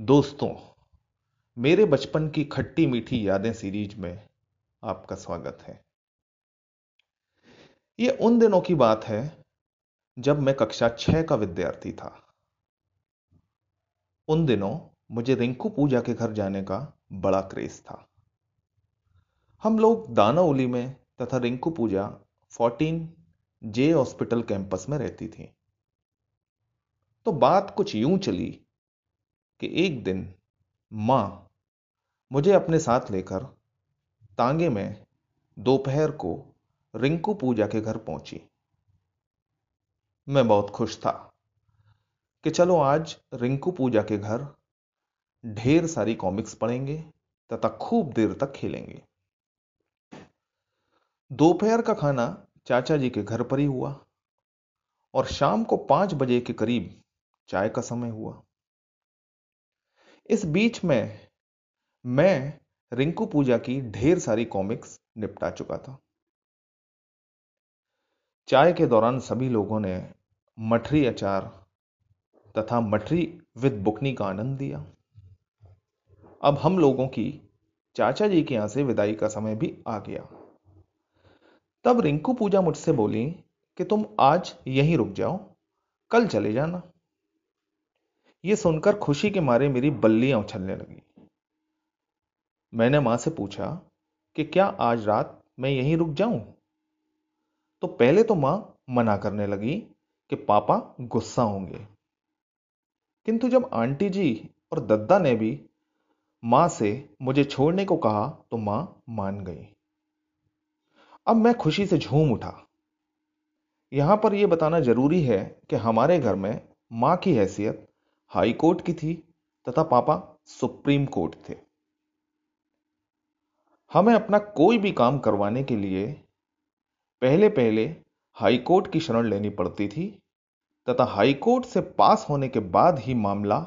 दोस्तों, मेरे बचपन की खट्टी मीठी यादें सीरीज़ में आपका स्वागत है। यह उन दिनों की बात है जब मैं कक्षा छह का विद्यार्थी था। उन दिनों मुझे रिंकू पूजा के घर जाने का बड़ा क्रेज था। हम लोग दानाउली में तथा Rinku Puja 14 J hospital campus में रहती थी। तो बात कुछ यूँ चली कि एक दिन माँ मुझे अपने साथ लेकर तांगे में दोपहर को रिंकू पूजा के घर पहुँची। मैं बहुत खुश था कि चलो आज रिंकू पूजा के घर ढेर सारी कॉमिक्स पढ़ेंगे तथा खूब देर तक खेलेंगे। दोपहर का खाना चाचा जी के घर पर ही हुआ और शाम को पाँच बजे के करीब चाय का समय हुआ। इस बीच में मैं रिंकू पूजा की ढेर सारी कॉमिक्स निपटा चुका था। चाय के दौरान सभी लोगों ने मठरी अचार तथा मठरी विद बुकनी का आनंद दिया अब हम लोगों की चाचा जी के यहाँ से विदाई का समय भी आ गया। तब रिंकू पूजा मुझसे बोली कि तुम आज यहीं रुक जाओ, कल चले जाना। यह सुनकर खुशी के मारे मेरी बल्लियाँ उछलने लगी। मैंने माँ से पूछा कि क्या आज रात मैं यहीं रुक जाऊँ? तो पहले तो माँ मना करने लगी कि पापा गुस्सा होंगे। किंतु जब आंटी जी और दद्दा ने भी माँ से मुझे छोड़ने को कहा तो माँ मान गई। अब मैं खुशी से झूम उठा। यहाँ पर यह बताना ज़रूरी है कि हमारे घर में माँ की हैसियत हाई कोर्ट की थी तथा पापा सुप्रीम कोर्ट थे। हमें अपना कोई भी काम करवाने के लिए पहले पहले हाई कोर्ट की शरण लेनी पड़ती थी तथा हाई कोर्ट से पास होने के बाद ही मामला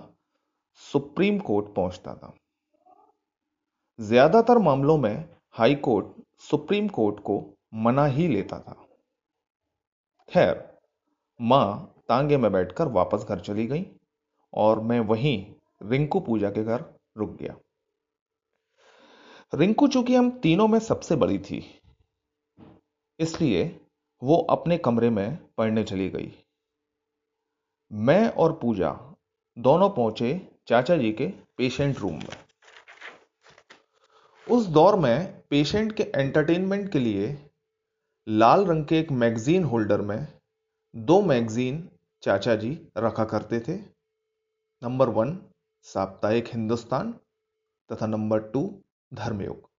सुप्रीम कोर्ट पहुँचता था। ज़्यादातर मामलों में हाई कोर्ट सुप्रीम कोर्ट को मना ही लेता था। खैर, माँ तांगे में बैठकर वापस घर चली गई। और मैं वहीं रिंकू पूजा के घर रुक गया। रिंकू चूँकि हम तीनों में सबसे बड़ी थी, इसलिए वो अपने कमरे में पढ़ने चली गई। मैं और पूजा दोनों पहुँचे चाचा जी के पेशेंट रूम में। उस दौर में पेशेंट के एंटरटेनमेंट के लिए लाल रंग के एक मैगजीन होल्डर में दो मैगजीन चाचा जी रखा करते थे। नंबर वन, साप्ताहिक हिंदुस्तान तथा नंबर टू, धर्मयुग।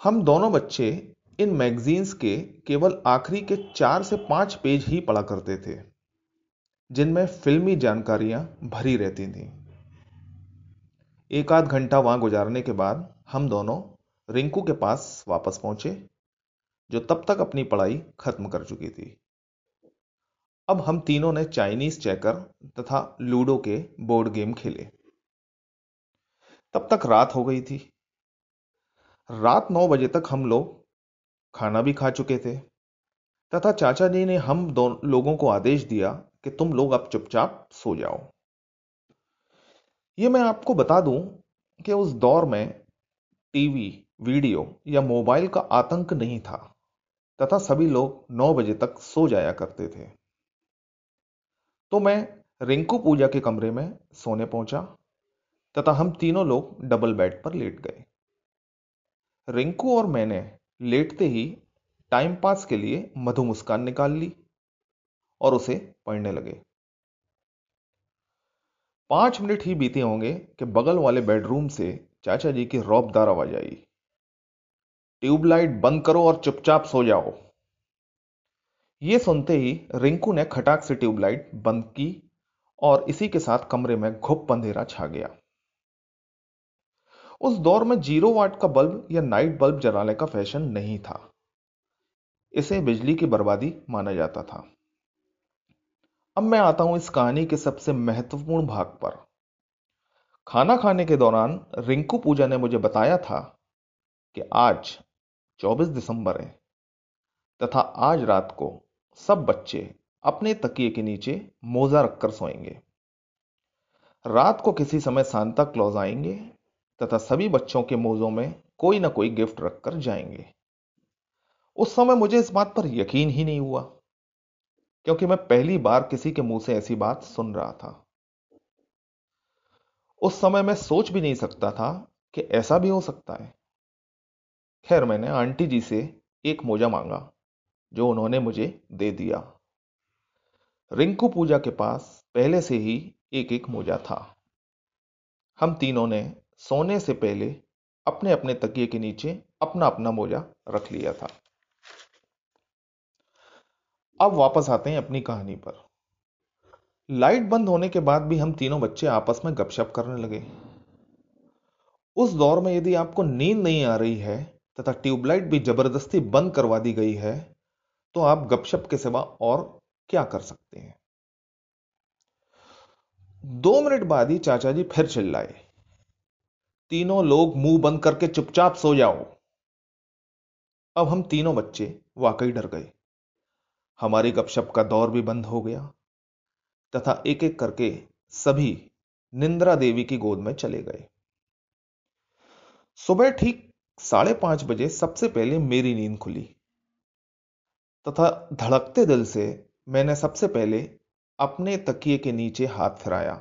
हम दोनों बच्चे इन मैगजीन्स के केवल आखिरी के चार से पाँच पेज ही पढ़ा करते थे, जिनमें फिल्मी जानकारियाँ भरी रहती थीं। एक आध घंटा वहाँ गुजारने के बाद हम दोनों रिंकू के पास वापस पहुँचे, जो तब तक अपनी पढ़ाई खत्म कर चुकी थी। अब हम तीनों ने चाइनीज़ चेकर तथा लूडो के बोर्ड गेम खेले। तब तक रात हो गई थी। रात नौ बजे तक हम लोग खाना भी खा चुके थे। तथा चाचा जी ने हम दो लोगों को आदेश दिया कि तुम लोग अब चुपचाप सो जाओ। यह मैं आपको बता दूँ कि उस दौर में टीवी, वीडियो या मोबाइल का आतंक नहीं था। तथा सभी लोग नौ बजे तक सो जाया करते थे। तो मैं रिंकू पूजा के कमरे में सोने पहुँचा, तथा हम तीनों लोग डबल बेड पर लेट गए। रिंकू और मैंने लेटते ही टाइम पास के लिए मधु मुस्कान निकाल ली और उसे पढ़ने लगे। पाँच मिनट ही बीते होंगे कि बगल वाले बेडरूम से चाचा जी की रौबदार आवाज़ आई। ट्यूबलाइट बंद करो और चुपचाप सो जाओ। यह सुनते ही रिंकू ने खटाक से ट्यूबलाइट बंद की और इसी के साथ कमरे में घुप अंधेरा छा गया। उस दौर में ज़ीरो वाट का बल्ब या नाइट बल्ब जलाने का फ़ैशन नहीं था। इसे बिजली की बर्बादी माना जाता था। अब मैं आता हूँ इस कहानी के सबसे महत्वपूर्ण भाग पर। खाना खाने के दौरान रिंकू पूजा ने मुझे बताया था कि आज 24 दिसंबर है तथा आज रात को सब बच्चे अपने तकिए के नीचे मोजा रखकर सोएँगे। रात को किसी समय सांता क्लॉज आएँगे तथा सभी बच्चों के मोजों में कोई ना कोई गिफ्ट रखकर जाएँगे। उस समय मुझे इस बात पर यकीन ही नहीं हुआ, क्योंकि मैं पहली बार किसी के मुँह से ऐसी बात सुन रहा था। उस समय मैं सोच भी नहीं सकता था कि ऐसा भी हो सकता है। खैर, मैंने आंटी जी से एक मोजा मांगा। जो उन्होंने मुझे दे दिया। रिंकू पूजा के पास पहले से ही एक एक मोजा था। हम तीनों ने सोने से पहले अपने अपने तकिए के नीचे अपना अपना मोजा रख लिया था। अब वापस आते हैं अपनी कहानी पर। लाइट बंद होने के बाद भी हम तीनों बच्चे आपस में गपशप करने लगे। उस दौर में यदि आपको नींद नहीं आ रही है तथा ट्यूबलाइट भी ज़बरदस्ती बंद करवा दी गई है तो आप गपशप के सिवा और क्या कर सकते हैं? दो मिनट बाद ही चाचा जी फिर चिल्लाए। तीनों लोग मुँह बंद करके चुपचाप सो जाओ। अब हम तीनों बच्चे वाकई डर गए। हमारी गपशप का दौर भी बंद हो गया तथा एक एक करके सभी निंद्रा देवी की गोद में चले गए। सुबह ठीक साढ़े पाँच बजे सबसे पहले मेरी नींद खुली। तथा धड़कते दिल से मैंने सबसे पहले अपने तकिए के नीचे हाथ फिराया।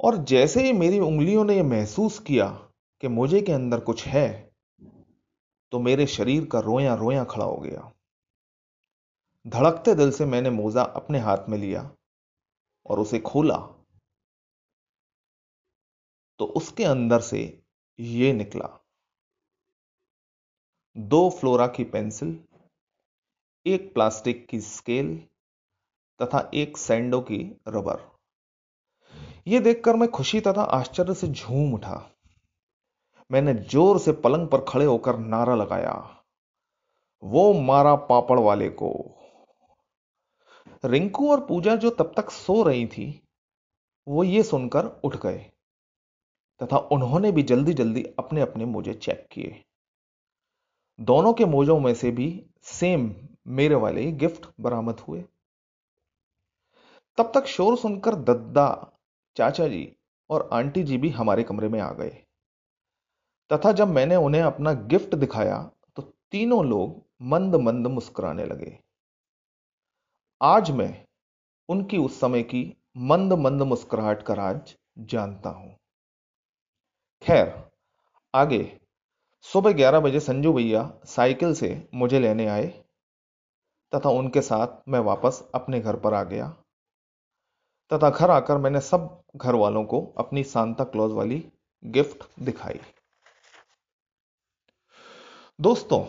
और जैसे ही मेरी उंगलियों ने यह महसूस किया कि मुझे के अंदर कुछ है तो मेरे शरीर का रोया रोया खड़ा हो गया। धड़कते दिल से मैंने मोजा अपने हाथ में लिया और उसे खोला। तो उसके अंदर से ये निकला। दो फ्लोरा की पेंसिल एक प्लास्टिक की स्केल तथा एक सैंडो की रबर। यह देखकर मैं खुशी तथा आश्चर्य से झूम उठा। मैंने ज़ोर से पलंग पर खड़े होकर नारा लगाया। वो मारा पापड़ वाले को। रिंकू और पूजा जो तब तक सो रही थी, वो ये सुनकर उठ गए तथा उन्होंने भी जल्दी जल्दी अपने अपने मोजे चेक किए। दोनों के मोजों में से भी सेम मेरे वाले गिफ्ट बरामद हुए। तब तक शोर सुनकर दद्दा चाचा जी और आंटी जी भी हमारे कमरे में आ गए। तथा जब मैंने उन्हें अपना गिफ्ट दिखाया तो तीनों लोग मंद मंद मुस्कुराने लगे। आज मैं उनकी उस समय की मंद मंद मुस्कुराहट का राज जानता हूँ। खैर, आगे, सुबह ग्यारह बजे संजू भैया साइकिल से मुझे लेने आए। तथा उनके साथ मैं वापस अपने घर पर आ गया। तथा घर आकर मैंने सब घर वालों को अपनी सांता क्लॉज वाली गिफ्ट दिखाई। दोस्तों,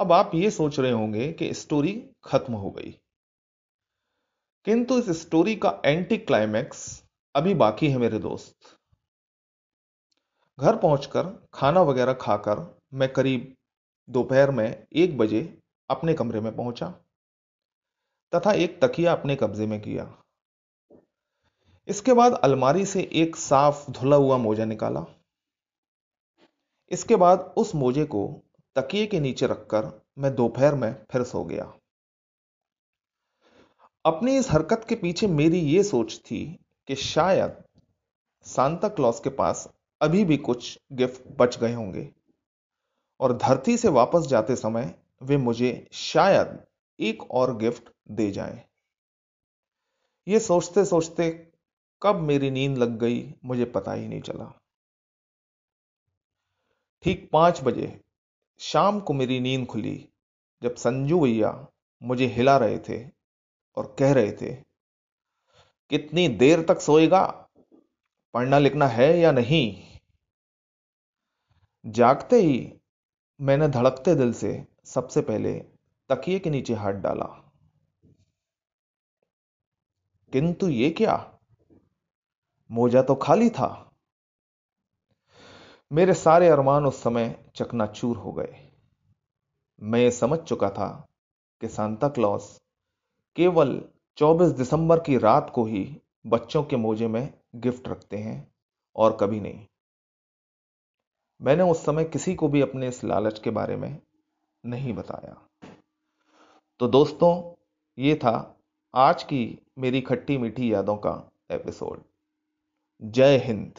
अब आप ये सोच रहे होंगे कि स्टोरी खत्म हो गई। किंतु इस स्टोरी का एंटी क्लाइमैक्स अभी बाकी है मेरे दोस्त। घर पहुंचकर खाना वगैरह खाकर मैं करीब दोपहर में एक बजे अपने कमरे में पहुँचा तथा एक तकिया अपने कब्जे में किया। इसके बाद अलमारी से एक साफ़ धुला हुआ मोजा निकाला। इसके बाद उस मोजे को तकिए के नीचे रखकर मैं दोपहर में फिर सो गया। अपनी इस हरकत के पीछे मेरी यह सोच थी कि शायद सांता क्लॉस के पास अभी भी कुछ गिफ्ट बच गए होंगे और धरती से वापस जाते समय वे मुझे शायद एक और गिफ्ट दे जाएँ। ये सोचते सोचते कब मेरी नींद लग गई, मुझे पता ही नहीं चला। ठीक पाँच बजे शाम को मेरी नींद खुली, जब संजू भैया मुझे हिला रहे थे और कह रहे थे, कितनी देर तक सोएगा? पढ़ना लिखना है या नहीं? जागते ही मैंने धड़कते दिल से सबसे पहले तकिए के नीचे हाथ डाला। किंतु ये क्या? मोजा तो खाली था। मेरे सारे अरमान उस समय चकनाचूर हो गए। मैं ये समझ चुका था कि सांता क्लॉस केवल 24 दिसंबर की रात को ही बच्चों के मोजे में गिफ्ट रखते हैं और कभी नहीं। मैंने उस समय किसी को भी अपने इस लालच के बारे में नहीं बताया। तो दोस्तों, ये था आज की मेरी खट्टी मीठी यादों का एपिसोड। जय हिंद।